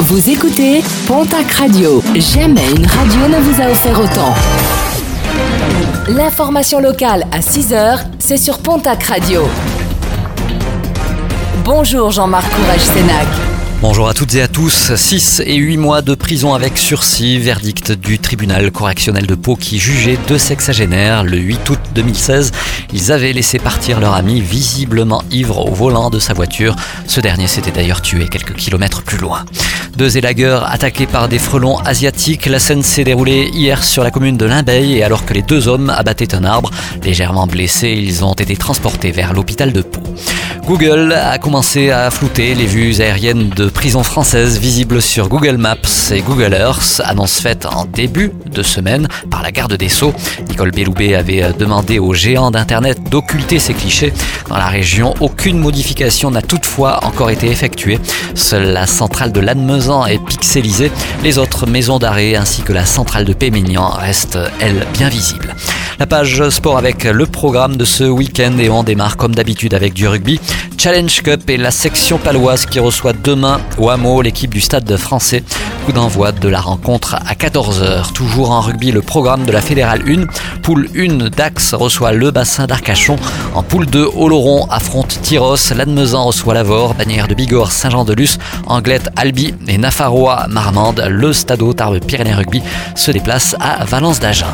Vous écoutez Pontac Radio. Jamais une radio ne vous a offert autant. L'information locale à 6h, c'est sur Pontac Radio. Bonjour Jean-Marc Courage-Sénac. Bonjour à toutes et à tous. 6 et 8 mois de prison avec sursis, verdict du tribunal correctionnel de Pau qui jugeait deux sexagénaires le 8 août 2016. Ils avaient laissé partir leur ami visiblement ivre au volant de sa voiture. Ce dernier s'était d'ailleurs tué quelques kilomètres plus loin. Deux élagueurs attaqués par des frelons asiatiques. La scène s'est déroulée hier sur la commune de Limbeil et alors que les deux hommes abattaient un arbre, légèrement blessés, ils ont été transportés vers l'hôpital de Pau. Google a commencé à flouter les vues aériennes de prisons françaises visibles sur Google Maps et Google Earth, annonce faite en début de semaine par la garde des Sceaux. Nicole Belloubet avait demandé aux géants d'Internet d'occulter ces clichés. Dans la région, aucune modification n'a toutefois encore été effectuée. Seule la centrale de Lannemezan est pixelisée. Les autres maisons d'arrêt ainsi que la centrale de Pémignan restent, elles, bien visibles. La page sport avec le programme de ce week-end et on démarre comme d'habitude avec du rugby. Challenge Cup et la section paloise qui reçoit demain au hameau l'équipe du stade français. Coup d'envoi de la rencontre à 14h. Toujours en rugby, le programme de la Fédérale 1. Poule 1, Dax reçoit le bassin d'Arcachon. En poule 2, Oloron affronte Tyros. Lannemezan reçoit Lavore. Bannière de Bigorre, Saint-Jean-de-Luz. Anglette, Albi et Nafarroa, Marmande. Le Stade Tarbes Pyrénées Rugby se déplace à Valence d'Agen.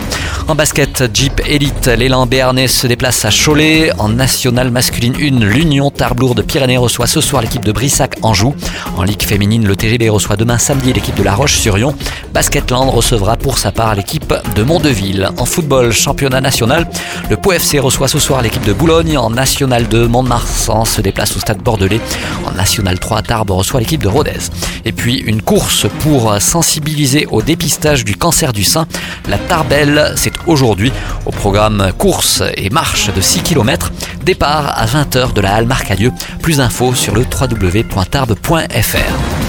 En basket, Jeep Elite, l'élan béarnais se déplace à Cholet. En nationale masculine 1, l'Union Tarbes de Pyrénées reçoit ce soir l'équipe de Brissac Anjou. En ligue féminine, le TGB reçoit demain samedi l'équipe de La Roche-sur-Yon. Basketland recevra pour sa part l'équipe de Mondeville. En football, championnat national, le Pau FC reçoit ce soir l'équipe de Boulogne. En national 2, Mont-de-Marsan se déplace au stade bordelais. En national 3, Tarbes reçoit l'équipe de Rodez. Et puis une course pour sensibiliser au dépistage du cancer du sein. La Tarbelle, c'est aujourd'hui au programme course et marche de 6 km. Départ à 20h de la halle Marcadieu. Plus d'infos sur le www.tarbes.fr.